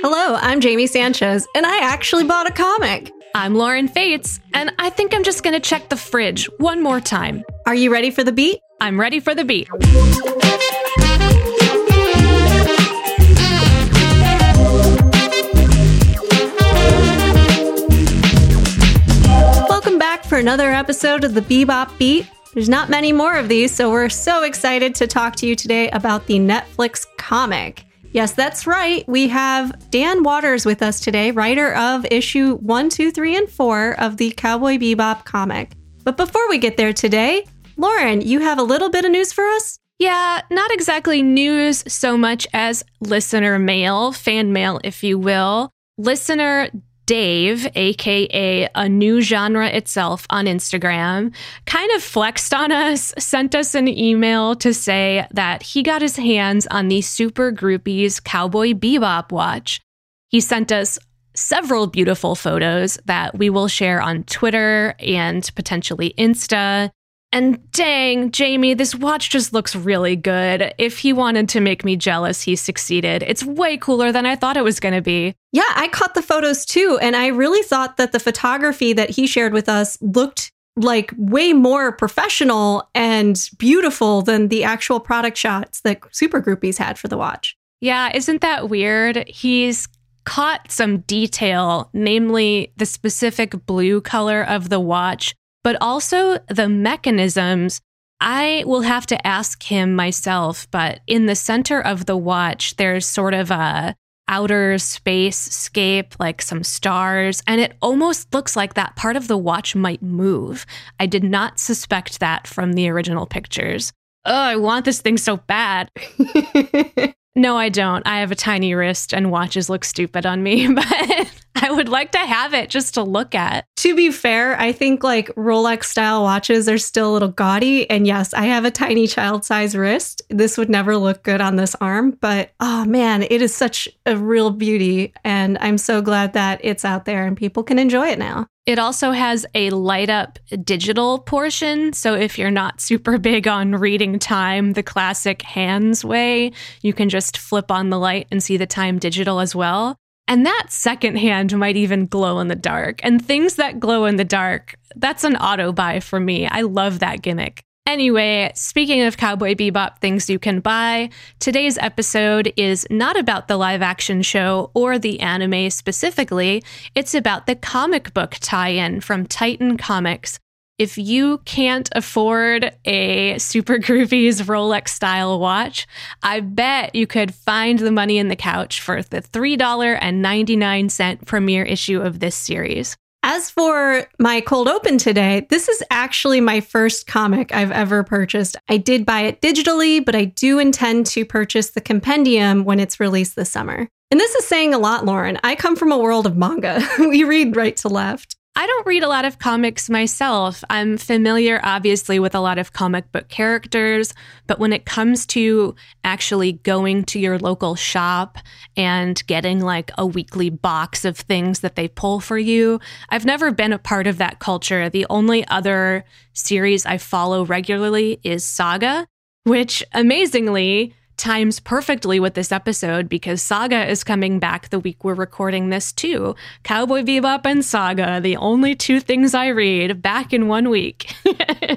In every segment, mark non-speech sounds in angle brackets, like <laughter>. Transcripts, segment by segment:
Hello, I'm Jamie Sanchez, and I actually bought a comic. I'm Lauren Fates, and I think I'm just gonna check the fridge one more time. Are you ready for the beat? I'm ready for the beat. Welcome back for another episode of the Bebop Beat. There's not many more of these, so we're so excited to talk to you today about the Netflix comic. Yes, that's right. We have Dan Watters with us today, writer of issue one, two, three, and 4 of the Cowboy Bebop comic. But before we get there today, Lauren, you have a little bit of news for us? Yeah, not exactly news so much as listener mail, fan mail, if you will. Listener Dave, aka a new genre itself on Instagram, kind of flexed on us, sent us an email to say that he got his hands on the Super Groupies Cowboy Bebop watch. He sent us several beautiful photos that we will share on Twitter and potentially Insta. And dang, Jamie, this watch just looks really good. If he wanted to make me jealous, he succeeded. It's way cooler than I thought it was going to be. Yeah, I caught the photos too. And I really thought that the photography that he shared with us looked like way more professional and beautiful than the actual product shots that Super Groupies had for the watch. Yeah, isn't that weird? He's caught some detail, namely the specific blue color of the watch but also the mechanisms. I will have to ask him myself, but in the center of the watch, there's sort of a outer space scape, like some stars, and it almost looks like that part of the watch might move. I did not suspect that from the original pictures. Oh, I want this thing so bad. <laughs> no, I don't. I have a tiny wrist and watches look stupid on me, <laughs> but <laughs> I would like to have it just to look at. To be fair, I think like Rolex style watches are still a little gaudy. And yes, I have a tiny child size wrist. This would never look good on this arm, but oh man, it is such a real beauty. And I'm so glad that it's out there and people can enjoy it now. It also has a light up digital portion. So if you're not <laughs> super big on reading time the classic hands way, you can just flip on the light and see the time digital as well. And that second hand might even glow in the dark. And things that glow in the dark, that's an auto buy for me. I love that gimmick. Anyway, speaking of Cowboy Bebop things you can buy, today's episode is not about the live action show or the anime specifically. It's about the comic book tie in from Titan Comics, if you can't afford a Super <laughs> Groovies Rolex style watch, I bet you could find the money in the couch for the $3.99 premiere issue of this series. As for my cold open today, this is actually my first comic I've ever purchased. I did buy it digitally, but I do intend to purchase the compendium when it's released this summer. And this is saying a lot, Lauren. I come from a world of manga. <laughs> we read right to left. I don't read a lot of comics myself. I'm familiar, obviously, with a lot of comic book characters, but when it comes to actually going to your local shop and getting like a weekly box of things that they pull for you, I've never been a part of that culture. The only other series I follow regularly is Saga, which amazingly times perfectly with this episode because Saga is coming back the week we're recording this too. Cowboy Bebop and Saga, the only two things I read, back in one week.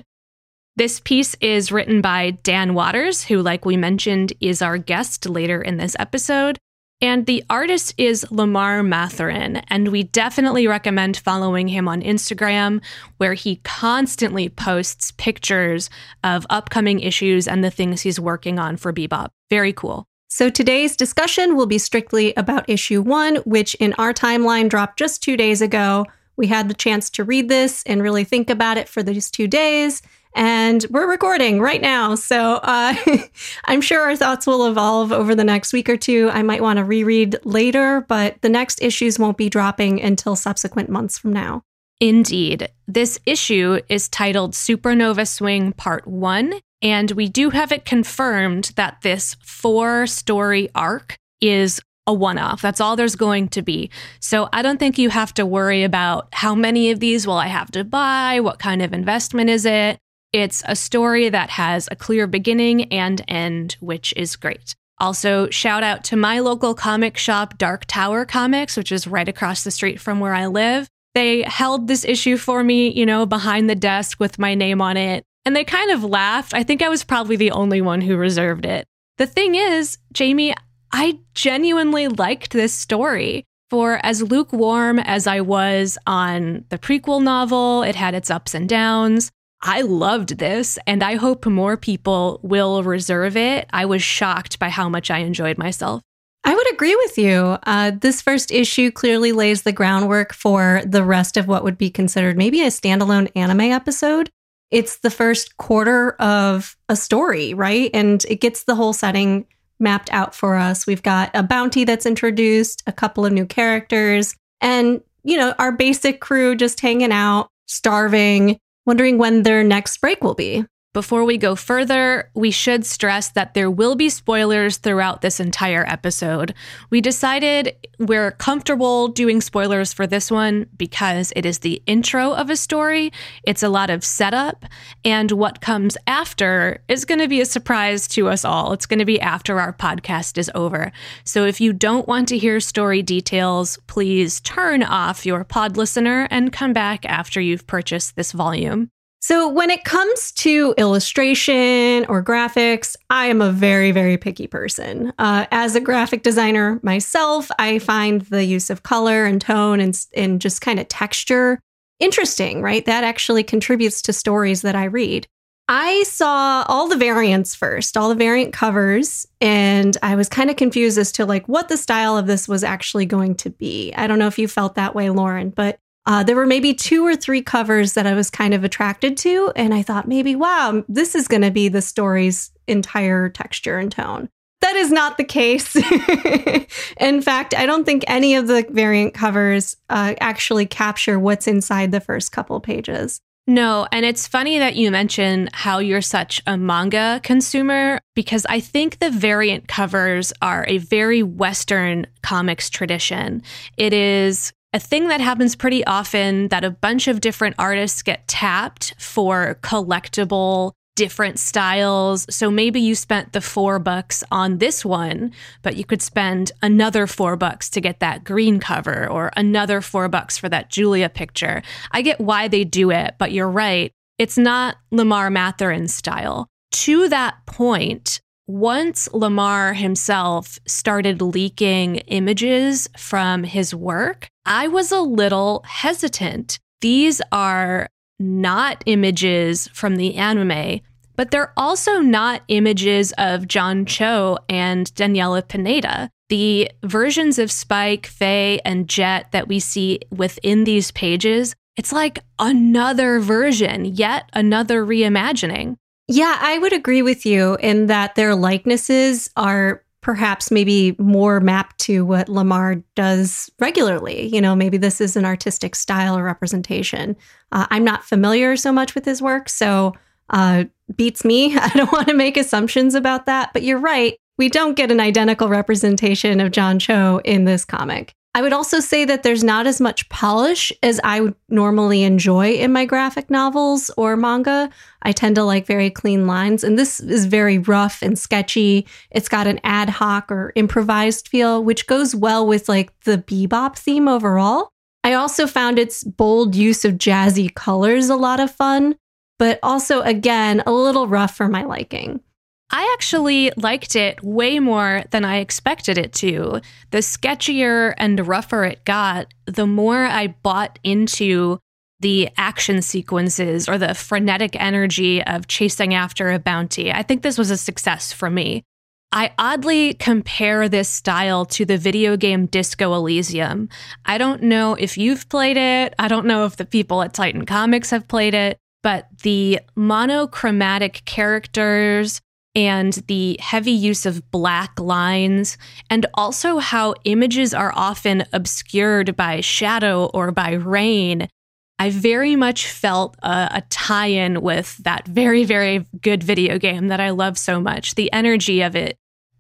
<laughs> this piece is written by Dan Watters, who, like we mentioned, is our guest later in this episode. And the artist is Lamar Mathurin, and we definitely recommend following him on Instagram, where he constantly posts pictures of upcoming issues and the things he's working on for Bebop. Very cool. So today's discussion will be strictly about issue one, which in our timeline dropped just two days ago. We had the chance to read this and really think about it for these two days and we're recording right now. So uh, <laughs> I'm sure our thoughts will evolve over the next week or two. I might want to reread later, but the next issues won't be dropping until subsequent months from now. Indeed. This issue is titled Supernova Swing Part 1, and we do have it confirmed that this four story arc is a one off. That's all there's going to be. So I don't think you have to worry about how many of these will I have to buy? What kind of investment is it? It's a story that has a clear beginning and end, which is great. Also, shout out to my local comic shop, Dark Tower Comics, which is right across the street from where I live. They held this issue for me, you know, behind the desk with my name on it. And they kind of laughed. I think I was probably the only one who reserved it. The thing is, Jamie, I genuinely liked this story. For as lukewarm as I was on the prequel novel, it had its ups and downs. I loved this, and I hope more people will reserve it. I was shocked by how much I enjoyed myself. I would agree with you. Uh, this first issue clearly lays the groundwork for the rest of what would be considered maybe a standalone anime episode. It's the first quarter of a story, right? And it gets the whole setting mapped out for us. We've got a bounty that's introduced, a couple of new characters, and, you know, our basic crew just hanging out, starving, wondering when their next break will be. Before we go further, we should stress that there will be spoilers throughout this entire episode. We decided we're comfortable doing spoilers for this one because it is the intro of a story. It's a lot of setup, and what comes after is going to be a surprise to us all. It's going to be after our podcast is over. So if you don't want to hear story details, please turn off your pod listener and come back after you've purchased this volume. So, when it comes to illustration or graphics, I am a very, very picky person. Uh, as a graphic designer myself, I find the use of color and tone and, and just kind of texture interesting, right? That actually contributes to stories that I read. I saw all the variants first, all the variant covers, and I was kind of confused as to like what the style of this was actually going to be. I don't know if you felt that way, Lauren, but uh, there were maybe two or three covers that I was kind of attracted to. And I thought maybe, wow, this is going to be the story's entire texture and tone. That is not the case. <laughs> in fact, I don't think any of the variant covers uh, actually capture what's inside the first couple pages. No, and it's funny that you mention how you're such a manga consumer because I think the variant covers are a very Western comics tradition. It is a thing that happens pretty often that a bunch of different artists get tapped for collectible different styles. So maybe you spent the four bucks on this one, but you could spend another four bucks to get that green cover or another four bucks for that Julia picture. I get why they do it, but you're right. It's not Lamar Mathurin style. To that point, once Lamar himself started leaking images from his work, I was a little hesitant. These are not images from the anime, but they're also not images of John Cho and Daniela Pineda. The versions of Spike, Faye, and Jet that we see within these pages, it's like another version, yet another reimagining. Yeah, I would agree with you in that their likenesses are perhaps maybe more mapped to what Lamar does regularly. You know, maybe this is an artistic style or representation. Uh, I'm not familiar so much with his work, so uh, beats me. <laughs> I don't want to make assumptions about that, but you're right. We don't get an identical representation of John Cho in this comic. I would also say that there's not as much polish as I would normally enjoy in my graphic novels or manga. I tend to like very clean lines, and this is very rough and sketchy. It's got an ad hoc or improvised feel, which goes well with like the bebop theme overall. I also found its bold use of jazzy colors a lot of fun, but also, again, a little rough for my liking. I actually liked it way more than I expected it to. The sketchier and rougher it got, the more I bought into the action sequences or the frenetic energy of chasing after a bounty. I think this was a success for me. I oddly compare this style to the video game Disco Elysium. I don't know if you've played it. I don't know if the people at Titan Comics have played it, but the monochromatic characters, and the heavy use of black lines, and also how images are often obscured by shadow or by rain. I very much felt a, a tie in with that very, very good video game that I love so much. The energy of it,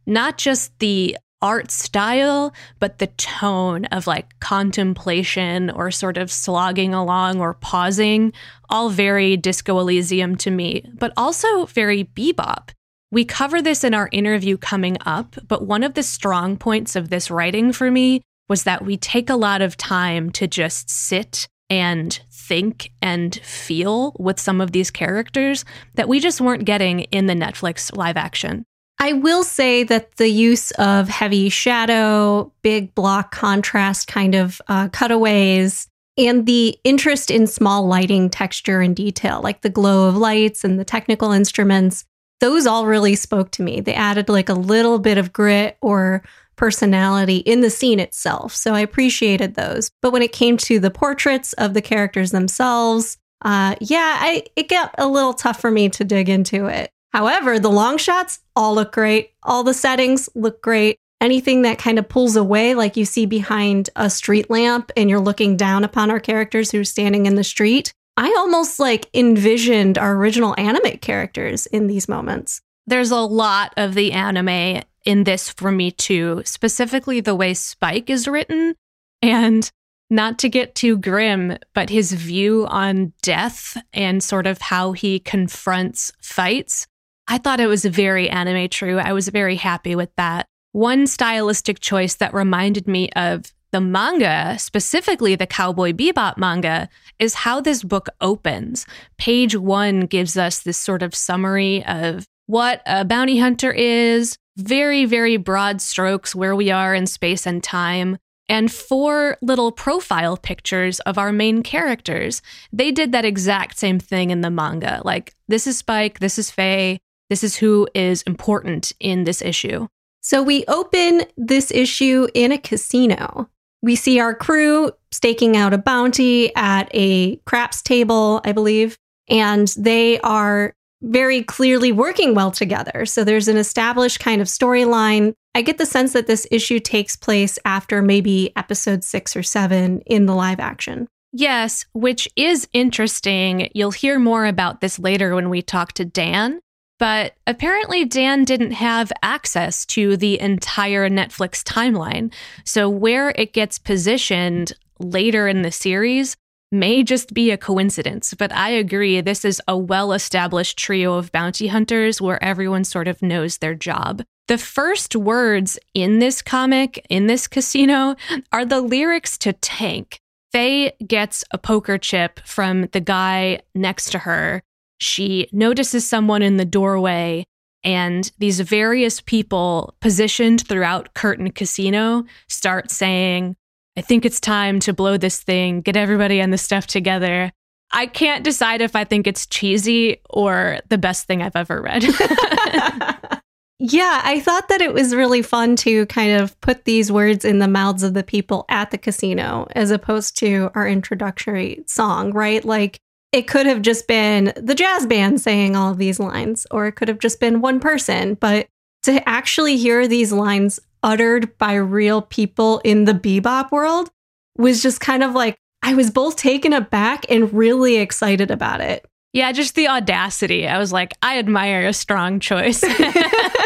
not just the art style, but the tone of like contemplation or sort of slogging along or pausing, all very Disco Elysium to me, but also very bebop. We cover this in our interview coming up, but one of the strong points of this writing for me was that we take a lot of time to just sit and think and feel with some of these characters that we just weren't getting in the Netflix live action. I will say that the use of heavy shadow, big block contrast kind of uh, cutaways, and the interest in small lighting texture and detail, like the glow of lights and the technical instruments, those all really spoke to me. They added like a little bit of grit or personality in the scene itself. So I appreciated those. But when it came to the portraits of the characters themselves, uh, yeah, I, it got a little tough for me to dig into it. However, the long shots all look great. All the settings look great. Anything that kind of pulls away, like you see behind a street lamp and you're looking down upon our characters who are standing in the street. I almost like envisioned our original anime characters in these moments. There's a lot of the anime in this for me too, specifically the way Spike is written. And not to get too grim, but his view on death and sort of how he confronts fights. I thought it was very anime true. I was very happy with that. One stylistic choice that reminded me of the manga, specifically the Cowboy Bebop manga, is how this book opens. Page one gives us this sort of summary of what a bounty hunter is, very, very broad strokes where we are in space and time, and four little profile pictures of our main characters. They did that exact same thing in the manga. Like, this is Spike, this is Faye, this is who is important in this issue. So we open this issue in a casino. We see our crew staking out a bounty at a craps table, I believe, and they are very clearly working well together. So there's an established kind of storyline. I get the sense that this issue takes place after maybe episode six or seven in the live action. Yes, which is interesting. You'll hear more about this later when we talk to Dan. But apparently, Dan didn't have access to the entire Netflix timeline. So, where it gets positioned later in the series may just be a coincidence, but I agree this is a well established trio of bounty hunters where everyone sort of knows their job. The first words in this comic, in this casino, are the lyrics to Tank. Faye gets a poker chip from the guy next to her. She notices someone in the doorway, and these various people positioned throughout Curtain Casino start saying, I think it's time to blow this thing, get everybody and the stuff together. I can't decide if I think it's cheesy or the best thing I've ever read. <laughs> yeah, I thought that it was really fun to kind of put these words in the mouths of the people at the casino as opposed to our introductory song, right? Like it could have just been the jazz band saying all of these lines, or it could have just been one person. But to actually hear these lines uttered by real people in the bebop world was just kind of like, I was both taken aback and really excited about it. Yeah, just the audacity. I was like, I admire a strong choice.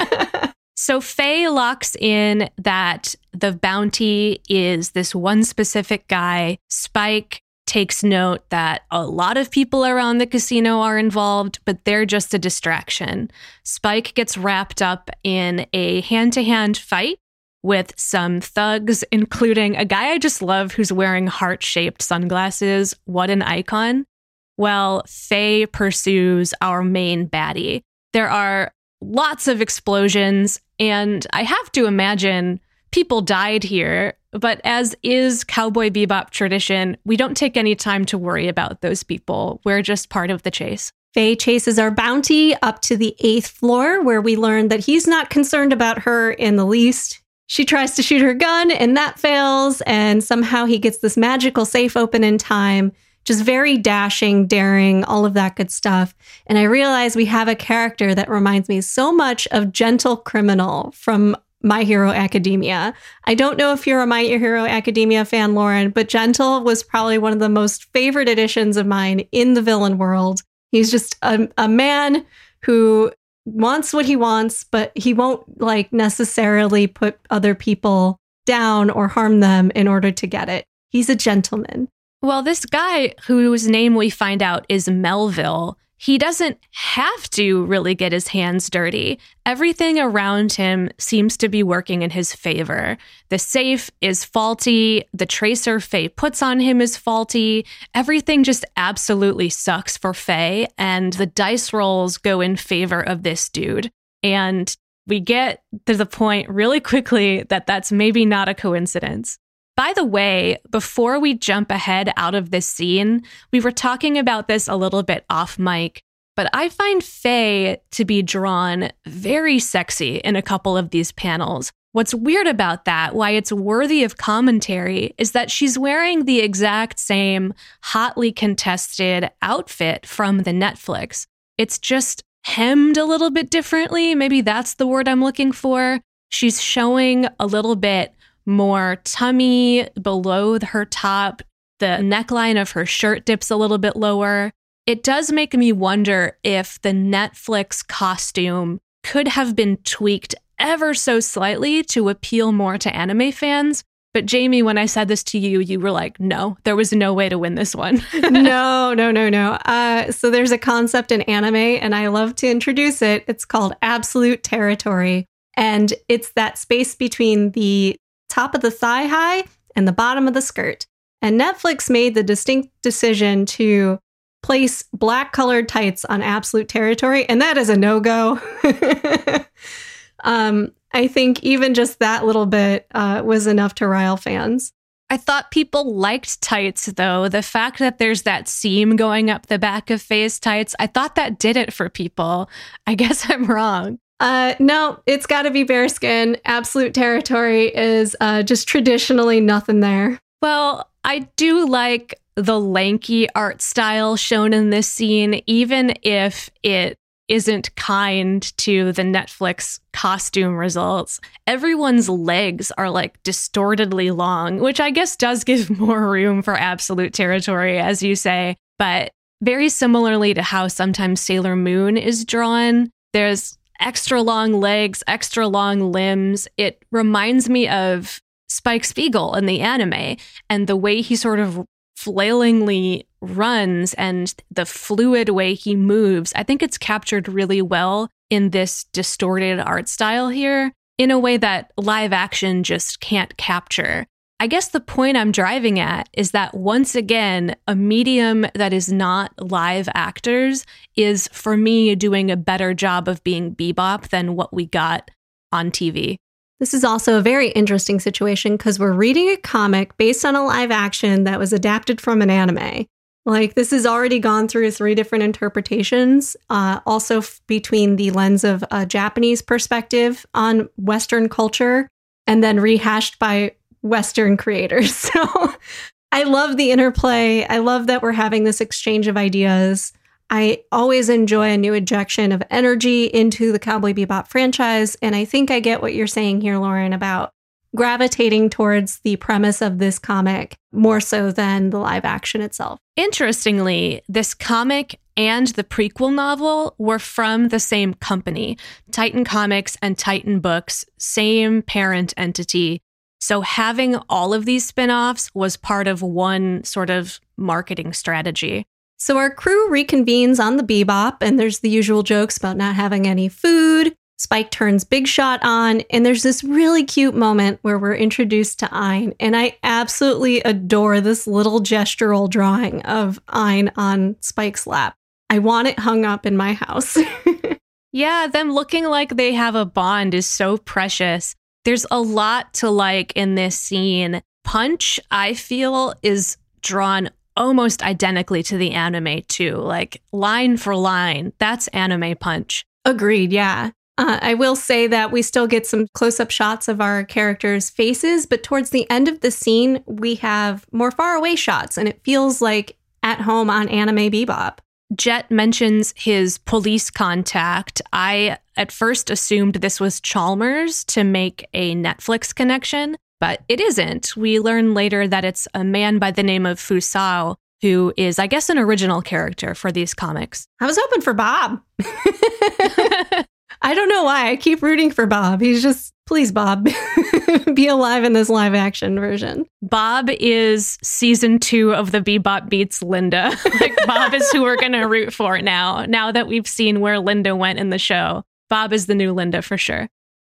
<laughs> so Faye locks in that the bounty is this one specific guy. Spike takes note that a lot of people around the casino are involved, but they're just a distraction. Spike gets wrapped up in a hand to hand fight with some thugs, including a guy I just love who's wearing heart shaped sunglasses. What an icon. Well, Faye pursues our main baddie. There are lots of explosions, and I have to imagine people died here. But as is Cowboy Bebop tradition, we don't take any time to worry about those people. We're just part of the chase. Faye chases our bounty up to the eighth floor, where we learn that he's not concerned about her in the least. She tries to shoot her gun and that fails. And somehow he gets this magical safe open in time. Just very dashing, daring, all of that good stuff. And I realize we have a character that reminds me so much of Gentle Criminal from My Hero Academia. I don't know if you're a My Hero Academia fan, Lauren, but Gentle was probably one of the most favorite editions of mine in the villain world. He's just a, a man who wants what he wants, but he won't like necessarily put other people down or harm them in order to get it. He's a gentleman. Well, this guy whose name we find out is Melville, he doesn't have to really get his hands dirty. Everything around him seems to be working in his favor. The safe is faulty. The tracer Faye puts on him is faulty. Everything just absolutely sucks for Faye. And the dice rolls go in favor of this dude. And we get to the point really quickly that that's maybe not a coincidence. By the way, before we jump ahead out of this scene, we were talking about this a little bit off mic, but I find Faye to be drawn very sexy in a couple of these panels. What's weird about that, why it's worthy of commentary, is that she's wearing the exact same hotly contested outfit from the Netflix. It's just hemmed a little bit differently. Maybe that's the word I'm looking for. She's showing a little bit more tummy below her top. The neckline of her shirt dips a little bit lower. It does make me wonder if the Netflix costume could have been tweaked ever so slightly to appeal more to anime fans. But Jamie, when I said this to you, you were like, no, there was no way to win this one. <laughs> no, no, no, no. Uh, so there's a concept in anime, and I love to introduce it. It's called absolute territory. And it's that space between the top of the thigh high and the bottom of the skirt. And Netflix made the distinct decision to place black colored tights on absolute territory, and that is a no go. <laughs> um, I think even just that little bit uh, was enough to rile fans. I thought people liked tights though. The fact that there's that seam going up the back of Faye's tights, I thought that did it for people. I guess <laughs> I'm wrong. Uh, no, it's got to be bearskin. Absolute territory is uh, just traditionally nothing there. Well, I do like the lanky art style shown in this scene, even if it isn't kind to the Netflix costume results. Everyone's legs are like distortedly long, which I guess does <laughs> give more room for absolute territory, as you say. But very similarly to how sometimes Sailor Moon is drawn, there's extra long legs, extra long limbs. It reminds me of Spike Spiegel in the anime and the way he sort of flailingly runs and the fluid way he moves. I think it's captured really well in this distorted art style here in a way that live action just can't capture. I guess the point I'm driving at is that once again, a medium that is not live actors is, for me, doing a better job of being bebop than what we got on TV. This is also a very interesting situation because we're reading a comic based on a live action that was adapted from an anime. Like, this has already gone through three different interpretations, uh, also f- between the lens of a Japanese perspective on Western culture and then rehashed by Western creators. <laughs> So I love the interplay. I love that we're having this exchange of ideas. I always enjoy a new injection of energy into the Cowboy Bebop franchise. And I think I get what you're saying here, Lauren, about gravitating towards the premise of this comic more so than the live action itself. Interestingly, this comic and the prequel novel were from the same company Titan Comics and Titan Books, same parent entity. So having all of these spin-offs was part of one sort of marketing strategy. So our crew reconvenes on the Bebop, and there's the usual jokes about not having any food. Spike turns Big Shot on, and there's this really cute moment where we're introduced to Ein, and I absolutely adore this little gestural drawing of Ein on Spike's lap. I want it hung up in my house. <laughs> yeah, them looking like they have a bond is so precious. There's a lot to like in this scene. Punch, I feel, is drawn almost identically to the anime, too. Like line for line. That's anime Punch. Agreed. Yeah. Uh, I will say that we still get some close up shots of our characters' faces, but towards the end of the scene, we have more far away shots, and it feels like at home on Anime Bebop. Jet mentions his police contact. I at first assumed this was Chalmers to make a Netflix connection, but it isn't. We learn later that it's a man by the name of Fusao, who is, I guess, an original character for these comics. I was hoping for Bob. <laughs> <laughs> I don't know why. I keep rooting for Bob. He's just, please, Bob, <laughs> be alive in this live action version. Bob is season two of the Bebop Beats Linda. <laughs> like, Bob is who we're going to root for now, now that we've seen where Linda went in the show. Bob is the new Linda for sure.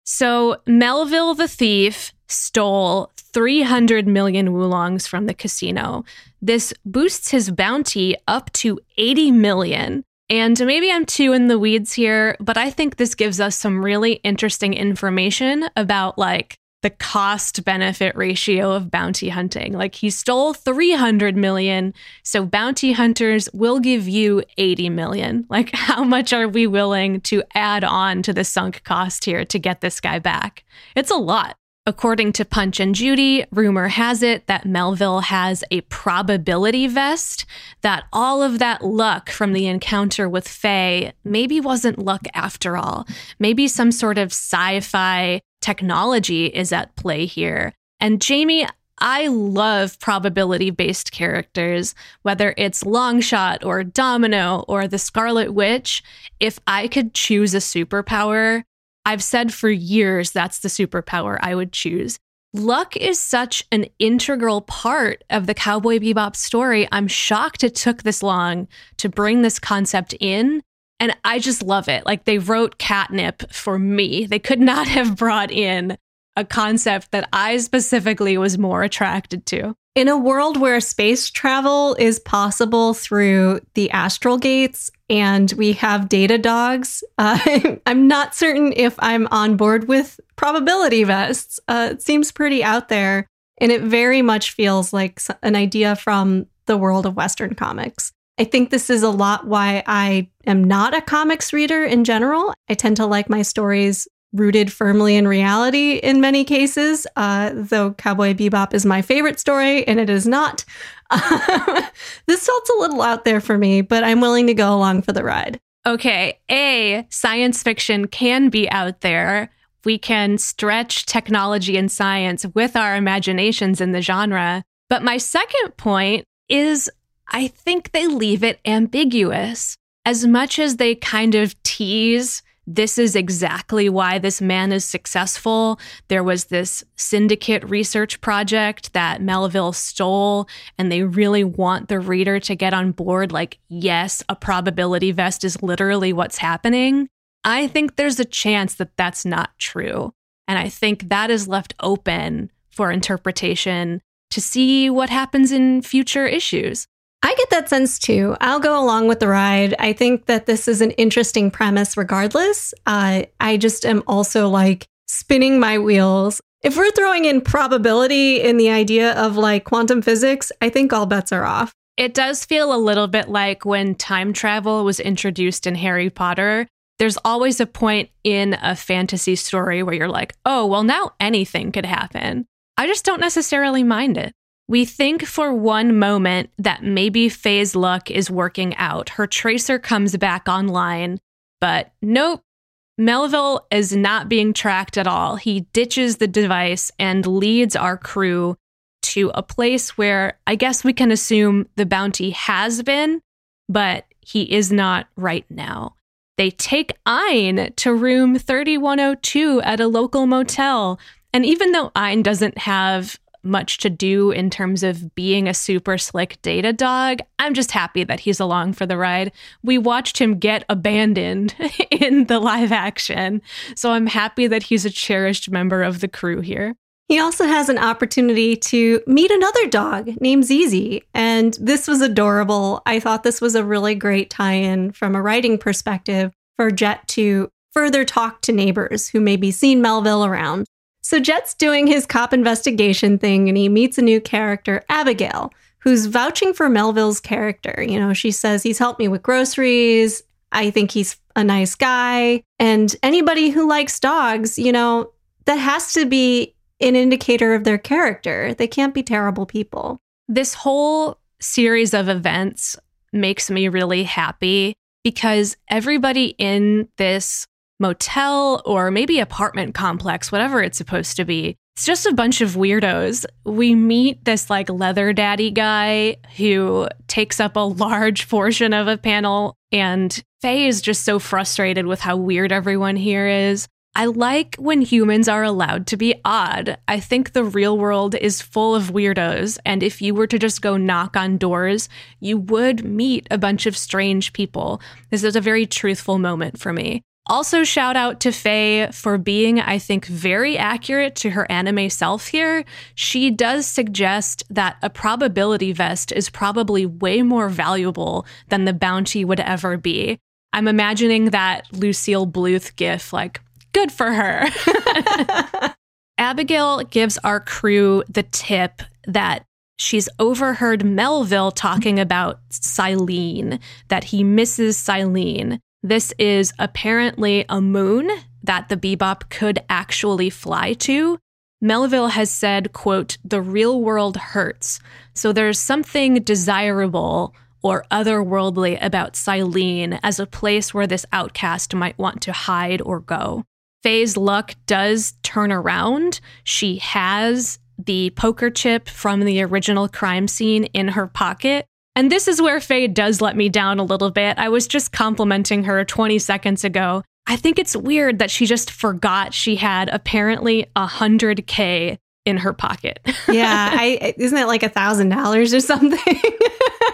So, Melville the thief stole 300 million woolongs from the casino. This boosts his bounty up to 80 million. And maybe I'm too in the weeds here, but I think this gives us some really interesting information about like the cost benefit ratio of bounty hunting. Like he stole 300 million, so bounty hunters will give you 80 million. Like <laughs> how much are we willing to add on to the sunk cost here to get this guy back? It's a lot. According to Punch and Judy, rumor has it that Melville has a probability vest, that all of that luck from the encounter with Faye maybe wasn't luck after all. Maybe some sort of sci fi technology is at play here. And Jamie, I love probability based characters, whether it's Longshot or Domino or the Scarlet Witch. If I could choose a superpower, I've said for years that's the superpower I would choose. Luck is such an integral part of the Cowboy Bebop story. I'm shocked it took this long to bring this concept in. And I just love it. Like they wrote catnip for me. They could not <laughs> have brought in a concept that I specifically was more attracted to. In a world where space travel is possible through the astral gates and we have data dogs, <laughs> uh, I'm not certain if I'm on board with probability vests. Uh, it seems pretty out there, and it very much feels like an idea from the world of Western comics. I think this is a lot why I am not a comics reader in general. I tend to like my stories rooted firmly in reality in many cases, uh, though Cowboy Bebop is my favorite story and it is not. <laughs> this felt a little out there for me, but I'm willing to go along for the ride. Okay, A, science fiction can be out there. We can stretch technology and science with our imaginations in the genre. But my second point is I think they leave it ambiguous. As much as they kind of tease this is exactly why this man is successful. There was this syndicate research project that Melville stole, and they really want the reader to get on board like, yes, a probability vest is literally what's happening. I think there's a chance that that's not true. And I think that is left open for interpretation to see what happens in future issues. I get that sense too. I'll go along with the ride. I think that this is an interesting premise regardless. Uh, I just am also like spinning my wheels. If we're throwing in probability in the idea of like quantum physics, I think all bets are off. It does feel a little bit like when time travel was introduced in Harry Potter. There's always a point in a fantasy story where you're like, oh, well, now anything could happen. I just don't necessarily mind it. We think for one moment that maybe Faye's luck is working out. Her tracer comes back online, but nope. Melville is not being tracked at all. He ditches the device and leads our crew to a place where I guess we can assume the bounty has been, but he is not right now. They take Ein to room 3102 at a local motel. And even though Ein doesn't have much to do in terms of being a super slick data dog. I'm just happy that he's along for the ride. We watched him get abandoned <laughs> in the live action, so I'm happy that he's a cherished member of the crew here. He also has an opportunity to meet another dog named Zizi, and this was adorable. I thought this was a really great tie in from a writing perspective for Jet to further talk to neighbors who may be seen Melville around. So Jet's doing his cop investigation thing and he meets a new character, Abigail, who's vouching for Melville's character. You know, she says he's helped me with groceries. I think he's a nice guy. And anybody who likes dogs, you know, that has to be an indicator of their character. They can't be terrible people. This whole series of events makes me really happy because everybody in this motel or maybe apartment complex, whatever it's supposed to be, It's just a bunch of weirdos. We meet this like leather daddy guy who takes up a large portion of a panel, and Faye is just so frustrated with how weird everyone here is. I like when humans are allowed to be odd. I think the real world is full of weirdos, and if you were to just go knock on doors, you would meet a bunch of strange people. This is a very truthful moment for me. Also, shout out to Faye for being, I think, very accurate to her anime self here. She does suggest that a probability vest is probably way more valuable than the bounty would ever be. I'm imagining that Lucille Bluth gif, like, good for her. <laughs> Abigail gives our crew the tip that she's overheard Melville talking about Silene, that he misses Silene. This is apparently a moon that the Bebop could actually fly to. Melville has said, quote, the real world hurts. So there's something desirable or otherworldly about Silene as a place where this outcast might want to hide or go. Faye's luck does turn around. She has the poker chip from the original crime scene in her pocket. And this is where Faye does let me down a little bit. I was just complimenting her 20 seconds ago. I think it's weird that she just forgot she had apparently 100K in her pocket. <laughs> yeah, I, isn't it like a thousand dollars or something?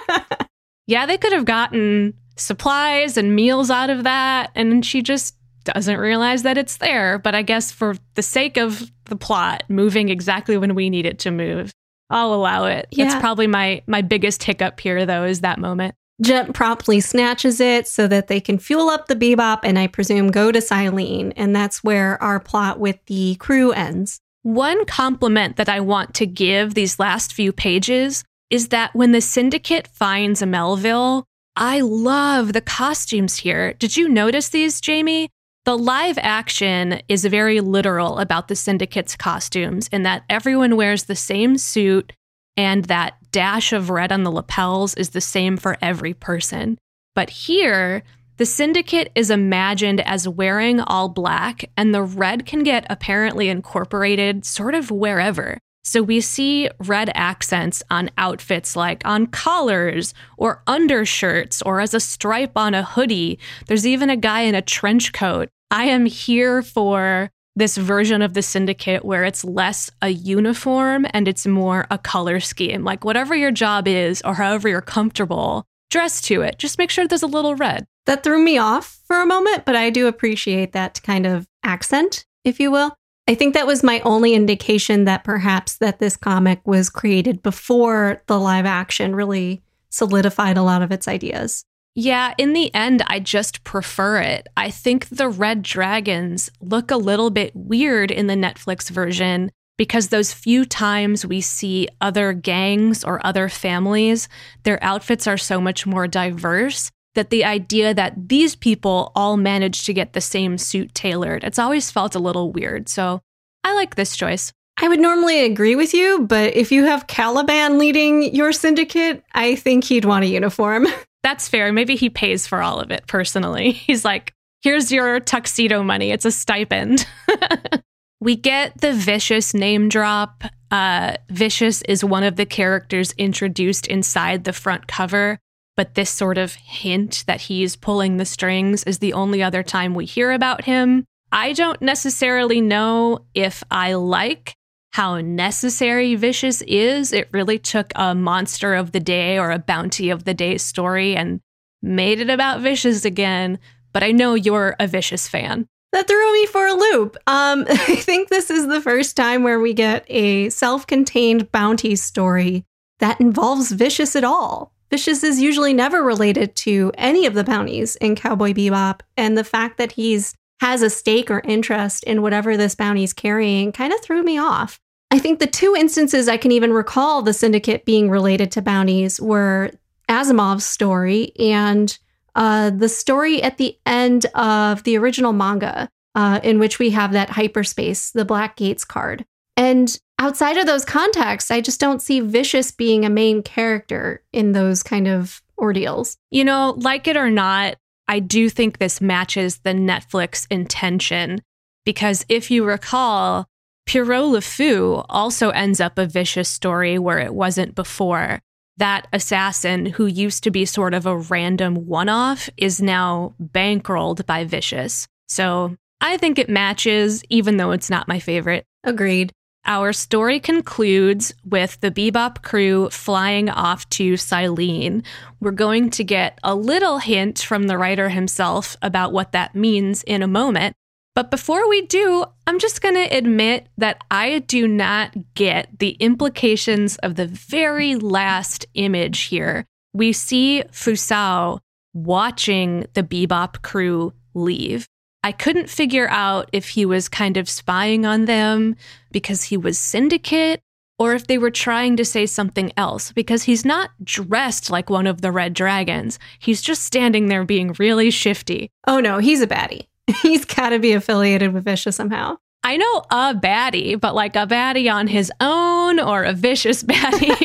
<laughs> yeah, they could have gotten supplies and meals out of that, and she just doesn't realize that it's there. But I guess for the sake of the plot, moving exactly when we need it to move, I'll allow it. Yeah. That's probably my my biggest hiccup here, though, is that moment. Jet promptly snatches it so that they can fuel up the bebop and I presume go to Silene. And that's where our plot with the crew ends. One compliment that I want to give these last few pages is that when the syndicate finds a Melville, I love the costumes here. Did you notice these, Jamie? The live action is very literal about the syndicate's costumes in that everyone wears the same suit and that dash of red on the lapels is the same for every person. But here, the syndicate is imagined as wearing all black, and the red can get apparently incorporated sort of wherever. So we see red accents on outfits like on collars or undershirts or as a stripe on a hoodie. There's even a guy in a trench coat I am here for this version of the syndicate where it's less a uniform and it's more a color scheme. Like whatever your job is or however you're comfortable, dress to it. Just make sure there's a little red. That threw me off for a moment, but I do appreciate that kind of accent, if you will. I think that was my only indication that perhaps that this comic was created before the live action really solidified a lot of its ideas. Yeah, in the end, I just prefer it. I think the red dragons look a little bit weird in the Netflix version because those few times we see other gangs or other families, their outfits are so much more diverse that the idea that these people all managed to get the same suit tailored, it's always felt a little weird. So I like this choice. I would normally agree with you, but if you have Caliban leading your syndicate, I think he'd want a uniform. <laughs> That's fair. Maybe he pays for all of it personally. <laughs> He's like, here's your tuxedo money, it's a stipend. <laughs> we get the Vicious name drop. Uh, Vicious is one of the characters introduced inside the front cover, but this sort of hint that he's pulling the strings is the only other time we hear about him. I don't necessarily know if I like how necessary Vicious is. It really took a monster of the day or a bounty of the day story and made it about Vicious again. But I know you're a Vicious fan. That threw me for a loop. Um, <laughs> I think this is the first time where we get a self contained bounty story that involves Vicious at all. Vicious is usually never related to any of the bounties in Cowboy Bebop, and the fact that he's has a stake or interest in whatever this bounty's carrying kind of threw me off. I think the two instances I can even recall the syndicate being related to bounties were Asimov's story and uh, the story at the end of the original manga, uh, in which we have that hyperspace, the Black Gates card. And outside of those contexts, I just don't see Vicious being a main character in those kind of ordeals. You know, like it or not, I do think this matches the Netflix intention because if you recall, Pierrot Le Fou also ends up a vicious story where it wasn't before. That assassin, who used to be sort of a random one off, is now bankrolled by Vicious. So I think it matches, even though it's not my favorite. Agreed. Our story concludes with the Bebop crew flying off to Silene. We're going to get a little hint from the writer himself about what that means in a moment. But before we do, I'm just going to admit that I do not get the implications of the very last image here. We see Fusao watching the Bebop crew leave. I couldn't figure out if he was kind of spying on them because he was syndicate or if they were trying to say something else because he's not dressed like one of the red dragons. He's just standing there being really shifty. Oh no, he's a baddie. <laughs> He's got to be affiliated with Vicious somehow. I know a baddie, but like a baddie on his own or a vicious <laughs> baddie.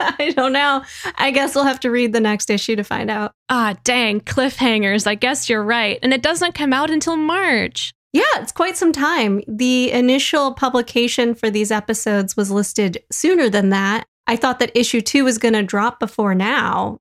I don't know. I guess we'll have to read the next issue to find out. Ah, dang, cliffhangers. I guess you're right. And it doesn't come out until March. Yeah, it's quite some time. The initial publication for these episodes was listed sooner than that. I thought that issue two was going to drop before now,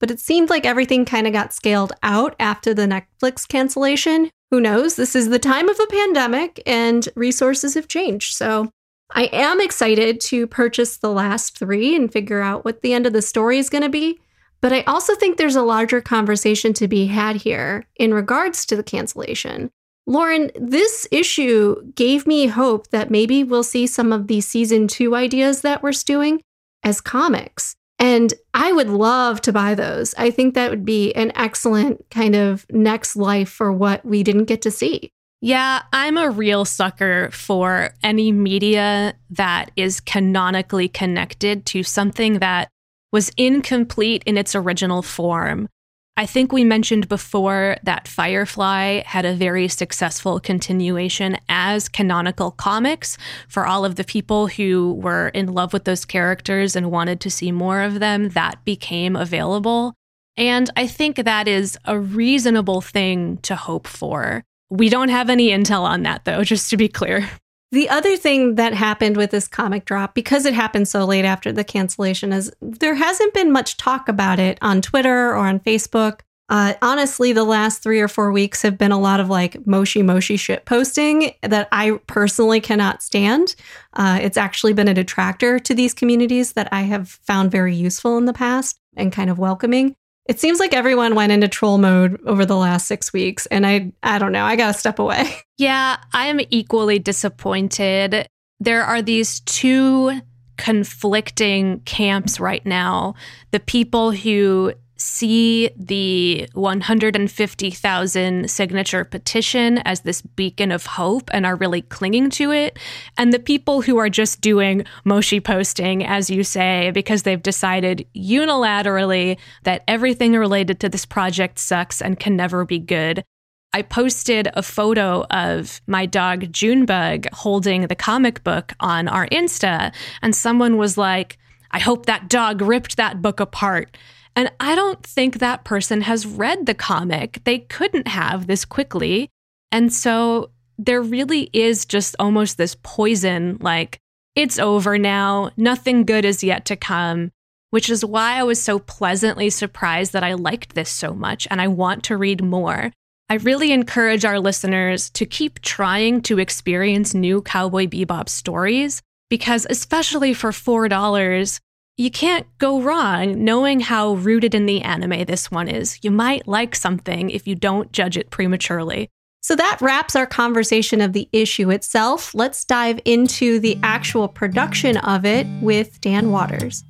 but it seemed like everything kind of got scaled out after the Netflix cancellation, who knows? This is the time of a pandemic and resources have changed. So I am excited to purchase the last three and figure out what the end of the story is going to be. But I also think there's a larger conversation to be had here in regards to the cancellation. Lauren, this issue gave me hope that maybe we'll see some of the season two ideas that we're stewing as comics. And I would love to buy those. I think that would be an excellent kind of next life for what we didn't get to see. Yeah, I'm a real sucker for any media that is canonically connected to something that was incomplete in its original form. I think we mentioned before that Firefly had a very successful continuation as canonical comics for all of the people who were in love with those characters and wanted to see more of them. That became available. And I think that is a reasonable thing to hope for. We don't have any intel on that, though, just to be clear. The other thing that happened with this comic drop, because it happened so late after the cancellation, is there hasn't been much talk about it on Twitter or on Facebook. Uh, honestly, the last three or four weeks have been a lot of like moshi moshi shit posting that I personally cannot stand. Uh, it's actually been a detractor to these communities that I have found very useful in the past and kind of welcoming. It seems like everyone went into troll mode over the last six weeks, and I I don't know. I gotta step away. <laughs> Yeah, I'm equally disappointed. There are these two conflicting camps right now. The people who see the 150,000 signature petition as this beacon of hope and are really clinging to it, and the people who are just doing moshi posting, as you say, because they've decided unilaterally that everything related to this project sucks and can never be good. I posted a photo of my dog Junebug holding the comic book on our Insta, and someone was like, I hope that dog ripped that book apart. And I don't think that person has read the comic. They couldn't have this quickly. And so there really is just almost this poison like, it's over now, nothing good is yet to come, which is why I was so pleasantly surprised that I liked this so much and I want to read more. I really encourage our listeners to keep trying to experience new Cowboy Bebop stories because, especially for $4, you can't go wrong knowing how rooted in the anime this one is. You might like something if you don't judge it prematurely. So that wraps our conversation of the issue itself. Let's dive into the actual production of it with Dan Watters.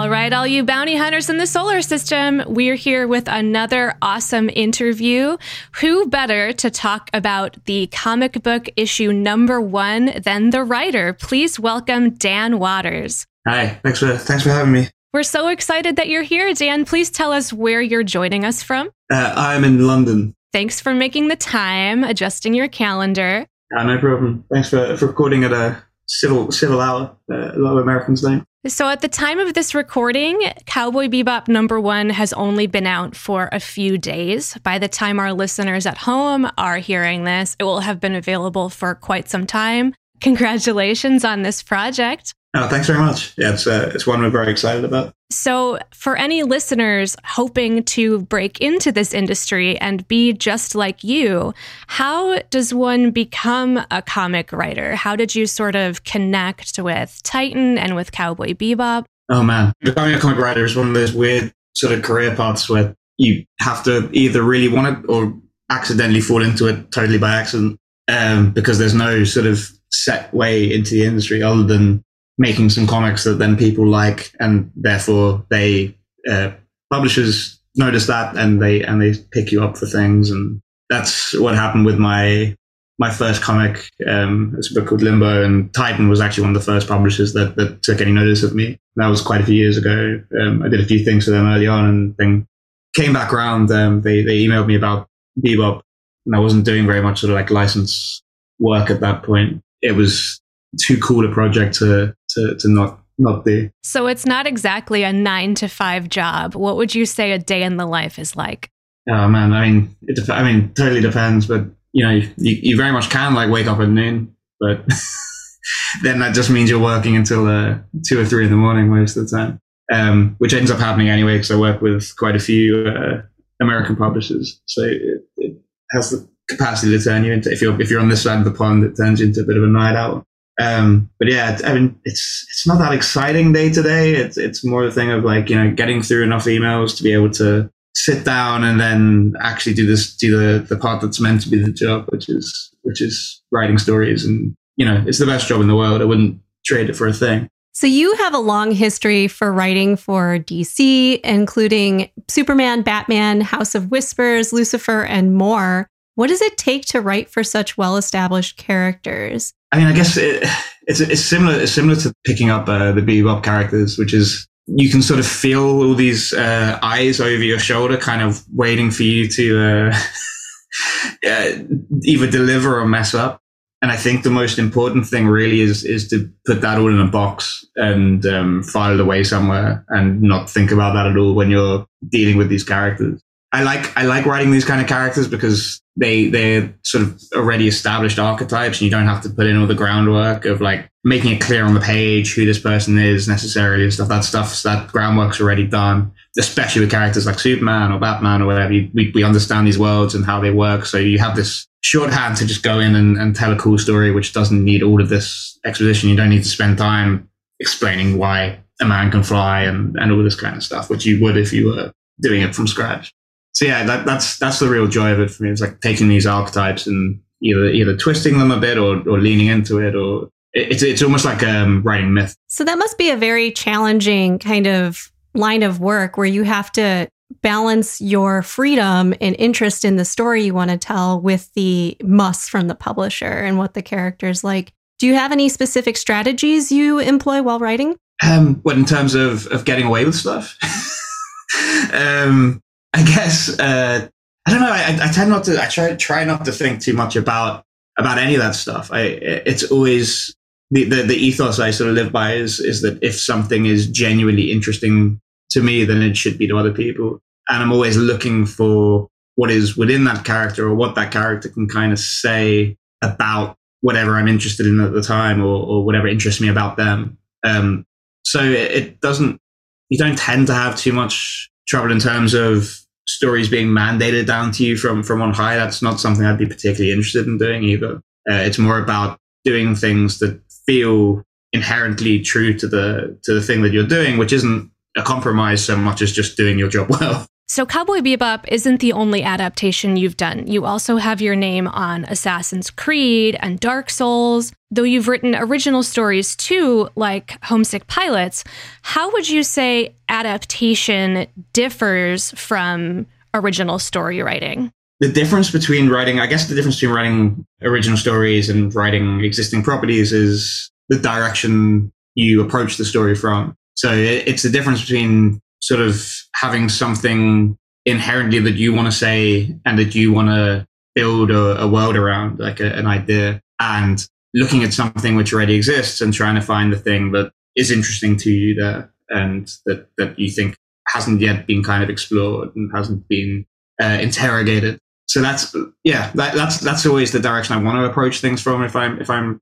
All right, all you bounty hunters in the solar system, we're here with another awesome interview. Who better to talk about the comic book issue number one than the writer? Please welcome Dan Watters. Hi, thanks for thanks for having me. We're so excited that you're here, Dan. Please tell us where you're joining us from. Uh, I'm in London. Thanks for making the time, adjusting your calendar. Yeah, no problem. Thanks for, for recording at a civil civil hour. Uh, a lot of Americans don't. So, at the time of this recording, Cowboy Bebop number one has only been out for a few days. By the time our listeners at home are hearing this, it will have been available for quite some time. Congratulations on this project. Oh, thanks very much. Yeah, it's uh, it's one we're very excited about. So, for any listeners hoping to break into this industry and be just like you, how does one become a comic writer? How did you sort of connect with Titan and with Cowboy Bebop? Oh man, becoming a comic writer is one of those weird sort of career paths where you have to either really want it or accidentally fall into it totally by accident, um, because there's no sort of set way into the industry other than making some comics that then people like, and therefore they uh, publishers notice that and they and they pick you up for things, and that's what happened with my my first comic. Um, it's a book called Limbo, and Titan was actually one of the first publishers that that took any notice of me. That was quite a few years ago. Um, I did a few things for them early on, and then came back around. Um, they they emailed me about Bebop, and I wasn't doing very much sort of like license work at that point. It was too cool a project to to, to not not do. So it's not exactly a nine to five job. What would you say a day in the life is like? Oh man, I mean, it dep- I mean, totally depends. But you know, you, you very much can like wake up at noon, but <laughs> then that just means you're working until uh, two or three in the morning most of the time, um, which ends up happening anyway because I work with quite a few uh, American publishers, so it, it has the capacity to turn you into if you're if you're on this side of the pond, it turns into a bit of a night owl. Um, but yeah, I mean, it's it's not that exciting day to day. It's it's more the thing of like you know getting through enough emails to be able to sit down and then actually do this do the the part that's meant to be the job, which is which is writing stories. And you know, it's the best job in the world. I wouldn't trade it for a thing. So you have a long history for writing for DC, including Superman, Batman, House of Whispers, Lucifer, and more. What does it take to write for such well-established characters? I mean, I guess it, it's it's similar it's similar to picking up uh, the Bebop characters, which is you can sort of feel all these uh, eyes over your shoulder, kind of waiting for you to uh, <laughs> either deliver or mess up. And I think the most important thing really is is to put that all in a box and um, file it away somewhere, and not think about that at all when you're dealing with these characters. I like I like writing these kind of characters because they they're sort of already established archetypes and you don't have to put in all the groundwork of like making it clear on the page who this person is necessarily and stuff. That stuff that groundwork's already done. Especially with characters like Superman or Batman or whatever. You, we we understand these worlds and how they work. So you have this shorthand to just go in and, and tell a cool story which doesn't need all of this exposition. You don't need to spend time explaining why a man can fly and, and all this kind of stuff, which you would if you were doing it from scratch so yeah, that, that's that's the real joy of it for me. It's like taking these archetypes and either either twisting them a bit or, or leaning into it, or it's it's almost like um, writing myth. So that must be a very challenging kind of line of work where you have to balance your freedom and interest in the story you want to tell with the must from the publisher and what the characters like. Do you have any specific strategies you employ while writing? Um, what in terms of of getting away with stuff? <laughs> um, I guess uh, I don't know. I, I tend not to. I try try not to think too much about about any of that stuff. I it's always the, the, the ethos I sort of live by is is that if something is genuinely interesting to me, then it should be to other people. And I'm always looking for what is within that character or what that character can kind of say about whatever I'm interested in at the time or, or whatever interests me about them. Um, so it, it doesn't, you don't tend to have too much trouble in terms of stories being mandated down to you from from on high. That's not something I'd be particularly interested in doing either. Uh, it's more about doing things that feel inherently true to the to the thing that you're doing, which isn't a compromise so much as just doing your job <laughs> well. So, Cowboy Bebop isn't the only adaptation you've done. You also have your name on Assassin's Creed and Dark Souls. Though you've written original stories too, like Homesick Pilots, how would you say adaptation differs from original story writing? The difference between writing, I guess the difference between writing original stories and writing existing properties is the direction you approach the story from. So it's the difference between sort of having something inherently that you want to say and that you want to build a, a, world around, like a, an idea, and looking at something which already exists and trying to find the thing that is interesting to you there and that, that you think hasn't yet been kind of explored and hasn't been uh, interrogated. So that's yeah, that, that's that's always the direction I want to approach things from if I'm if I'm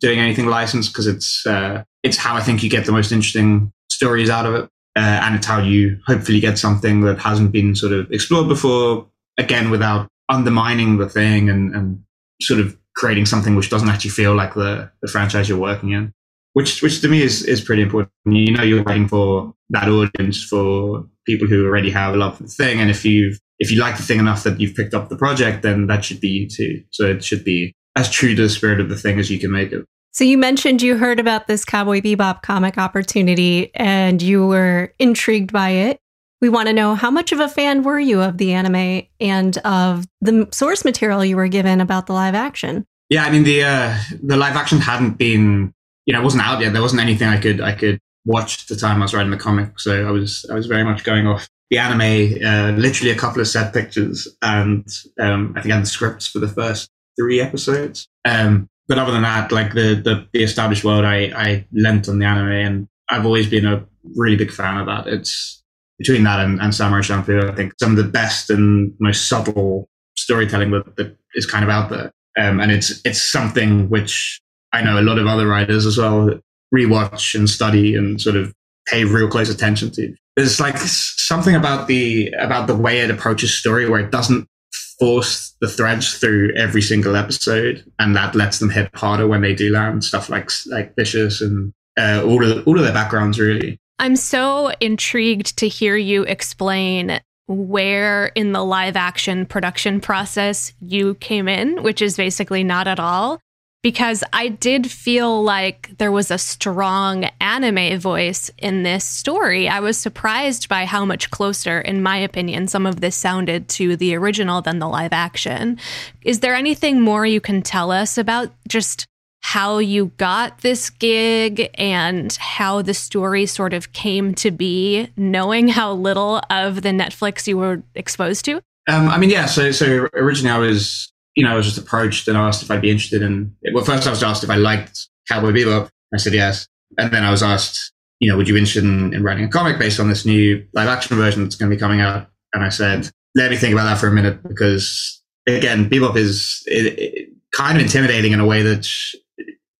doing anything licensed because it's uh, it's how I think you get the most interesting stories out of it, uh, and it's how you hopefully get something that hasn't been sort of explored before. Again, without undermining the thing and, and sort of creating something which doesn't actually feel like the, the franchise you're working in, which which to me is is pretty important. You know, you're writing for that audience for people who already have a love for the thing, and if you if you like the thing enough that you've picked up the project, then that should be you too. So it should be as true to the spirit of the thing as you can make it. So you mentioned you heard about this Cowboy Bebop comic opportunity and you were intrigued by it. We want to know how much of a fan were you of the anime and of the source material you were given about the live action? Yeah, I mean the uh, the live action hadn't been, you know, it wasn't out yet. There wasn't anything I could I could watch at the time I was writing the comic, so I was I was very much going off the anime. Uh, literally a couple of set pictures, and um, I think I had the scripts for the first three episodes. Um, but other than that, like the, the, the established world, I, I lent on the anime and I've always been a really big fan of that. It's between that and, and Samurai Champloo, I think some of the best and most subtle storytelling that, that is kind of out there. Um, and it's, it's something which I know a lot of other writers as well rewatch and study and sort of pay real close attention to. There's like something about the, about the way it approaches story where it doesn't force the threads through every single episode, and that lets them hit harder when they do land stuff like like vicious and uh, all of all of their backgrounds really. I'm so intrigued to hear you explain where in the live action production process you came in, which is basically not at all because I did feel like there was a strong anime voice in this story. I was surprised by how much closer, in my opinion, some of this sounded to the original than the live action. Is there anything more you can tell us about just how you got this gig and how the story sort of came to be, knowing how little of the Netflix you were exposed to? Um, I mean, yeah. So, so originally I was you know, I was just approached and asked if I'd be interested in. Well, first I was asked if I liked Cowboy Bebop. I said yes, and then I was asked, you know, would you be interested in, in writing a comic based on this new live action version that's going to be coming out? And I said, let me think about that for a minute because again, Bebop is it, it, kind of intimidating in a way that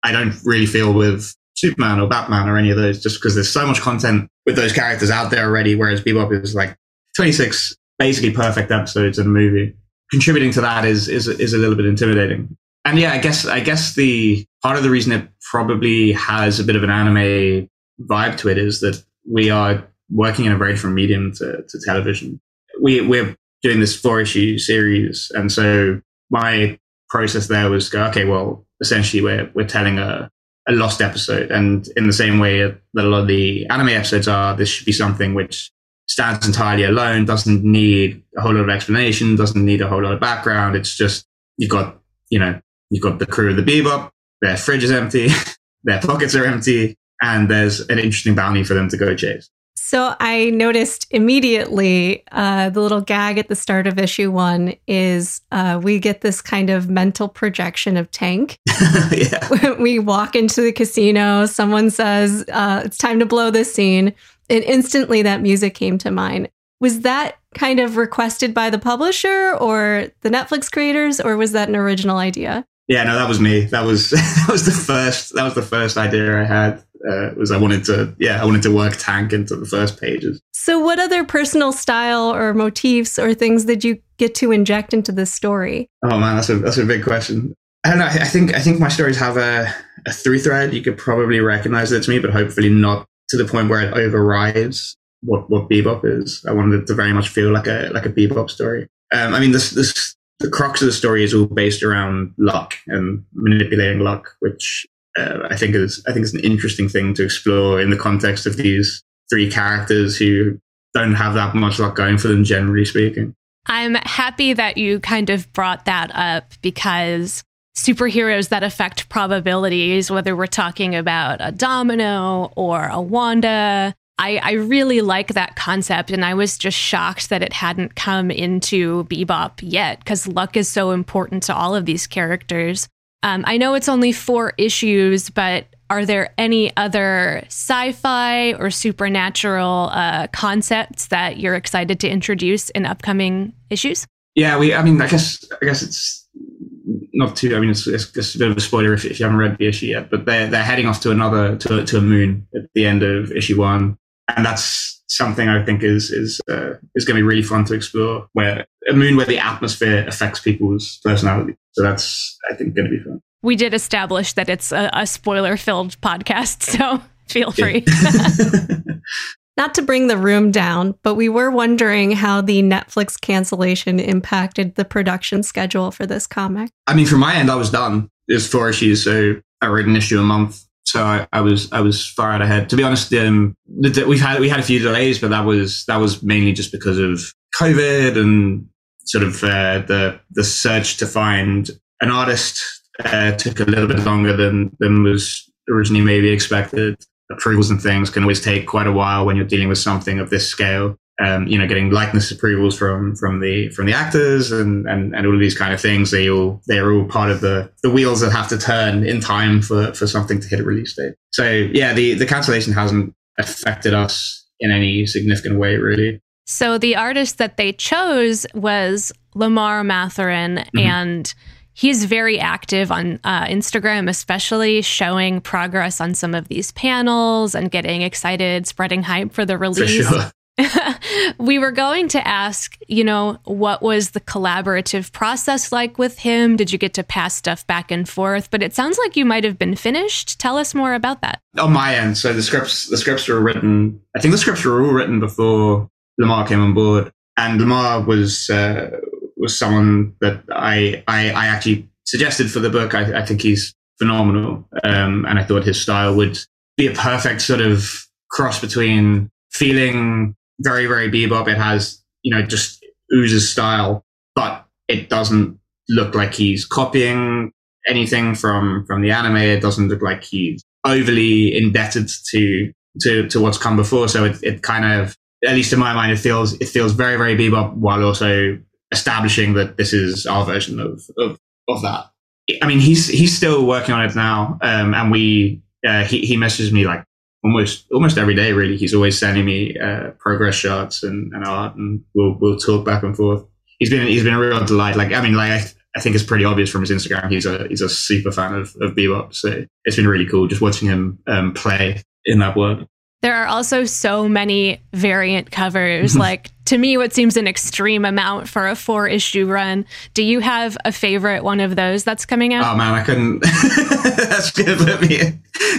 I don't really feel with Superman or Batman or any of those, just because there's so much content with those characters out there already. Whereas Bebop is like 26 basically perfect episodes in a movie contributing to that is is is a little bit intimidating. And yeah, I guess I guess the part of the reason it probably has a bit of an anime vibe to it is that we are working in a very different medium to, to television. We we're doing this four issue series, and so my process there was go, okay, well, essentially we're we're telling a a lost episode, and in the same way that a lot of the anime episodes are, this should be something which stands entirely alone, doesn't need a whole lot of explanation, doesn't need a whole lot of background. It's just you've got, you know, you've got the crew of the Bebop, their fridge is empty, <laughs> their pockets are empty, and there's an interesting bounty for them to go chase. So I noticed immediately uh, the little gag at the start of issue one is uh, we get this kind of mental projection of Tank. <laughs> yeah. <laughs> we walk into the casino, someone says, uh, It's time to blow this scene and instantly that music came to mind. Was that kind of requested by the publisher or the Netflix creators, or was that an original idea? Yeah, no, that was me. That was <laughs> that was the first that was the first idea I had. Uh, was I wanted to yeah I wanted to work Tank into the first pages. So, what other personal style or motifs or things did you get to inject into this story? Oh man, that's a that's a big question. I don't know. I think I think my stories have a, a through thread. You could probably recognize it to me, but hopefully not to the point where it overrides what what bebop is. I wanted it to very much feel like a like a bebop story. Um, I mean, this this the crux of the story is all based around luck and manipulating luck, which uh, I think is I think is an interesting thing to explore in the context of these three characters who don't have that much luck going for them, generally speaking. I'm happy that you kind of brought that up because superheroes that affect probabilities, whether we're talking about a domino or a Wanda. I, I really like that concept, and I was just shocked that it hadn't come into Bebop yet because luck is so important to all of these characters. Um, I know it's only four issues, but are there any other sci-fi or supernatural uh, concepts that you're excited to introduce in upcoming issues? Yeah, we. I mean, I guess I guess it's not too. I mean, it's, it's, it's a bit of a spoiler if, if, you haven't read the issue yet. But they're they're heading off to another to to a moon at the end of issue one, and that's something I think is is uh, is going to be really fun to explore. Where a moon where the atmosphere affects people's personality. So that's I think going to be fun. We did establish that it's a, a spoiler filled podcast, so <laughs> feel free. <laughs> <laughs> Not to bring the room down, but we were wondering how the Netflix cancellation impacted the production schedule for this comic. I mean, from my end, I was done. There's four issues, so I read an issue a month. So I, I was I was far out ahead. To be honest, um, we've had we had a few delays, but that was that was mainly just because of COVID and sort of uh, the the search to find an artist uh, took a little bit longer than than was originally maybe expected approvals and things can always take quite a while when you're dealing with something of this scale. Um, you know, getting likeness approvals from from the from the actors and, and, and all of these kind of things. They all they are all part of the the wheels that have to turn in time for for something to hit a release date. So yeah, the the cancellation hasn't affected us in any significant way, really. So the artist that they chose was Lamar Mathurin mm-hmm. and he's very active on uh, Instagram, especially showing progress on some of these panels and getting excited, spreading hype for the release. For sure. <laughs> <laughs> we were going to ask, you know, what was the collaborative process like with him? Did you get to pass stuff back and forth? But it sounds like you might have been finished. Tell us more about that. On my end, so the scripts, the scripts were written. I think the scripts were all written before Lamar came on board, and Lamar was uh, was someone that I, I, I actually suggested for the book. I, I think he's phenomenal, um, and I thought his style would be a perfect sort of cross between feeling very very bebop. It has you know just oozes style, but it doesn't look like he's copying anything from from the anime. It doesn't look like he's overly indebted to to to what's come before. So it it kind of at least in my mind, it feels it feels very very bebop while also establishing that this is our version of, of, of that. I mean, he's, he's still working on it now. Um, and we, uh, he, he messages me like almost, almost every day, really. He's always sending me, uh, progress shots and, and art and we'll, we'll talk back and forth. He's been, he's been a real delight. Like, I mean, like, I, I think it's pretty obvious from his Instagram. He's a, he's a super fan of, of Bebop. So it's been really cool just watching him, um, play in that world. There are also so many variant covers. <laughs> like to me, what seems an extreme amount for a four issue run. Do you have a favorite one of those that's coming out? Oh man, I couldn't. <laughs> that's gonna put me.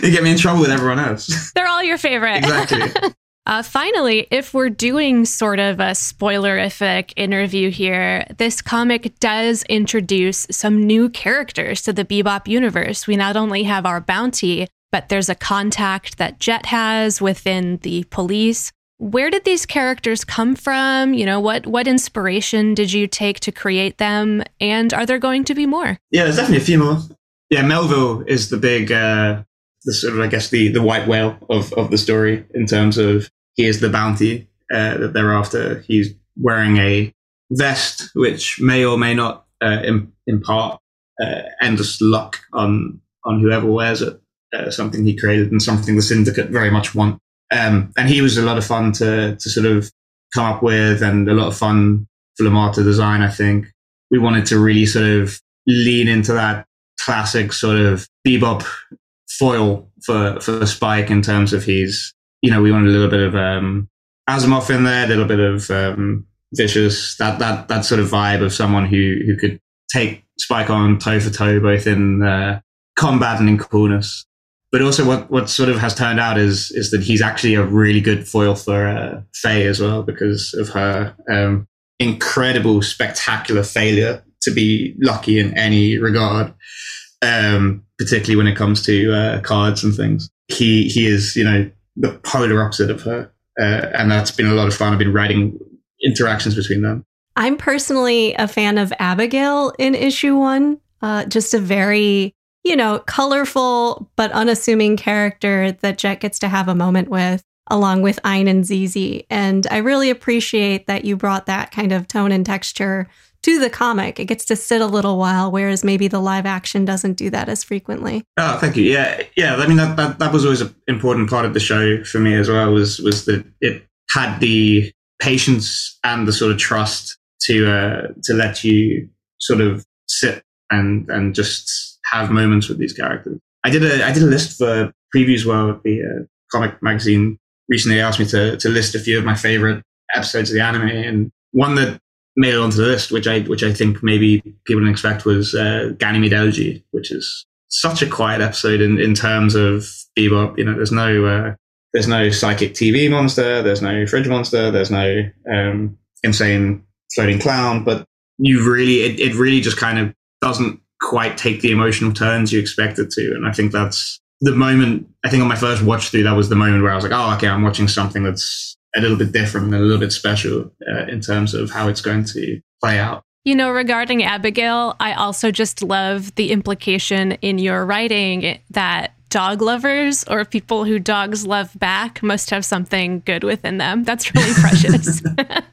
You get me in trouble with everyone else. <laughs> They're all your favorite. Exactly. <laughs> Uh, finally, if we're doing sort of a spoilerific interview here, this comic does introduce some new characters to the Bebop universe. We not only have our bounty, but there's a contact that Jet has within the police. Where did these characters come from? You know, what what inspiration did you take to create them? And are there going to be more? Yeah, there's definitely a few more. Yeah, Melville is the big, uh, the sort of, I guess, the the white whale of of the story in terms of he is the bounty uh, that they're after. He's wearing a vest which may or may not uh, impart uh, endless luck on on whoever wears it uh, something he created and something the syndicate very much want. Um, and he was a lot of fun to, to sort of come up with and a lot of fun for Lamar to design, I think. We wanted to really sort of lean into that classic sort of bebop foil for, for Spike in terms of his, you know, we wanted a little bit of, um, Asimov in there, a little bit of, um, vicious, that, that, that sort of vibe of someone who, who could take Spike on toe for toe, both in, uh, combat and in coolness but also what, what sort of has turned out is is that he's actually a really good foil for uh, Faye as well because of her um, incredible, spectacular failure to be lucky in any regard, um, particularly when it comes to uh, cards and things. He he is you know the polar opposite of her, uh, and that's been a lot of fun. I've been writing interactions between them. I'm personally a fan of Abigail in issue one. Uh, just a very you know, colorful but unassuming character that Jet gets to have a moment with. along with Ein and Zizi. And I really appreciate that you brought that kind of tone and texture to the comic. It gets to sit a little while, whereas maybe the live action doesn't do that as frequently. Oh, thank you. Yeah, yeah. I mean, that, that, that was always an important part of the show for me as well. Was was that it had the patience and the sort of trust to uh, to let you sort of sit and and just have moments with these characters. I did a I did a list for previews at the uh, comic magazine recently. Asked me to to list a few of my favorite episodes of the anime, and one that made it onto the list, which I which I think maybe people didn't expect was uh, Ganymede Elegy, which is such a quiet episode in, in terms of Bebop. You know, there's no uh, there's no psychic TV monster, there's no fridge monster, there's no um, insane floating clown, but you really it, it really just kind of doesn't quite take the emotional turns you expect it to, and I think that's the moment. I think on my first watch through, that was the moment where I was like, oh, okay, I'm watching something that's a little bit different and a little bit special uh, in terms of how it's going to play out. You know, regarding Abigail, I also just love the implication in your writing that dog lovers or people who dogs love back must have something good within them. That's really precious.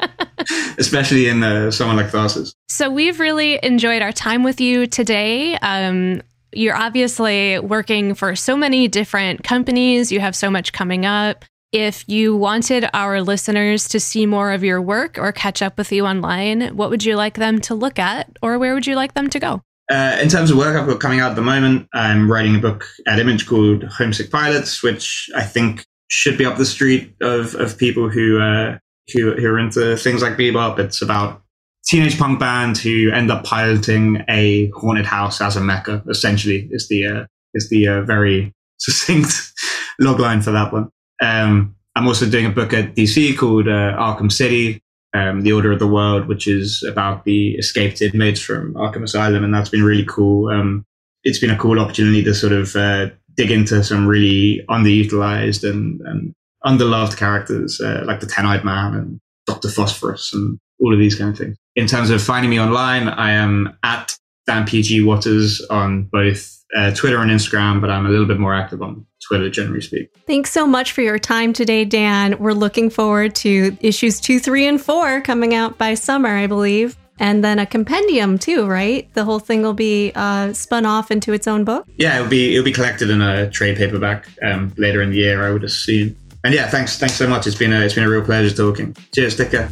<laughs> Especially in uh, someone like Tharsis. So, we've really enjoyed our time with you today. Um, you're obviously working for so many different companies, you have so much coming up. If you wanted our listeners to see more of your work or catch up with you online, what would you like them to look at or where would you like them to go? Uh, in terms of work I've got coming out at the moment, I'm writing a book at Image called Homesick Pilots, which I think should be up the street of, of people who, uh, who, who are into things like bebop. It's about teenage punk band who end up piloting a haunted house as a mecha. Essentially, is the uh, is the uh, very <laughs> succinct logline for that one. Um, I'm also doing a book at DC called uh, Arkham City, um, The Order of the World, which is about the escaped inmates from Arkham Asylum, and that's been really cool. Um, it's been a cool opportunity to sort of uh, dig into some really underutilized and, and underloved characters uh, like the Ten Eyed Man and Doctor Phosphorus and all of these kind of things. In terms of finding me online, I am at Dan PG Watters on both uh, Twitter and Instagram, but I'm a little bit more active on Twitter, generally speaking. Thanks so much for your time today, Dan. We're looking forward to issues two, three, and four coming out by summer, I believe. And then a compendium too, right? The whole thing will be uh, spun off into its own book. Yeah, it'll be it'll be collected in a trade paperback um, later in the year, I would assume. And yeah, thanks thanks so much. It's been a it's been a real pleasure talking. Cheers, take care.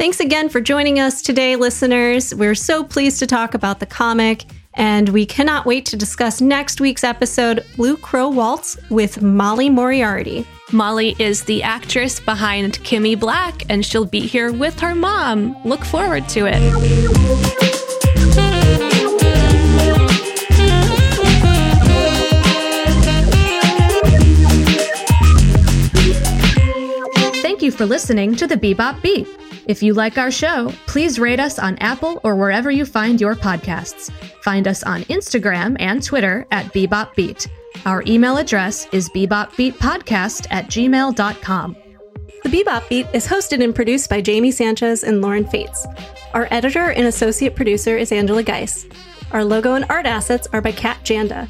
Thanks again for joining us today, listeners. We're so pleased to talk about the comic, and we cannot wait to discuss next week's episode, Blue Crow Waltz, with Molly Moriarty. Molly is the actress behind Kimmy Black, and she'll be here with her mom. Look forward to it. Thank you for listening to the Bebop Beat. If you like our show, please rate us on Apple or wherever you find your podcasts. Find us on Instagram and Twitter at BebopBeat. Our email address is bebopbeatpodcast at gmail.com. The Bebop Beat is hosted and produced by Jamie Sanchez and Lauren Fates. Our editor and associate producer is Angela Geis. Our logo and art assets are by Kat Janda.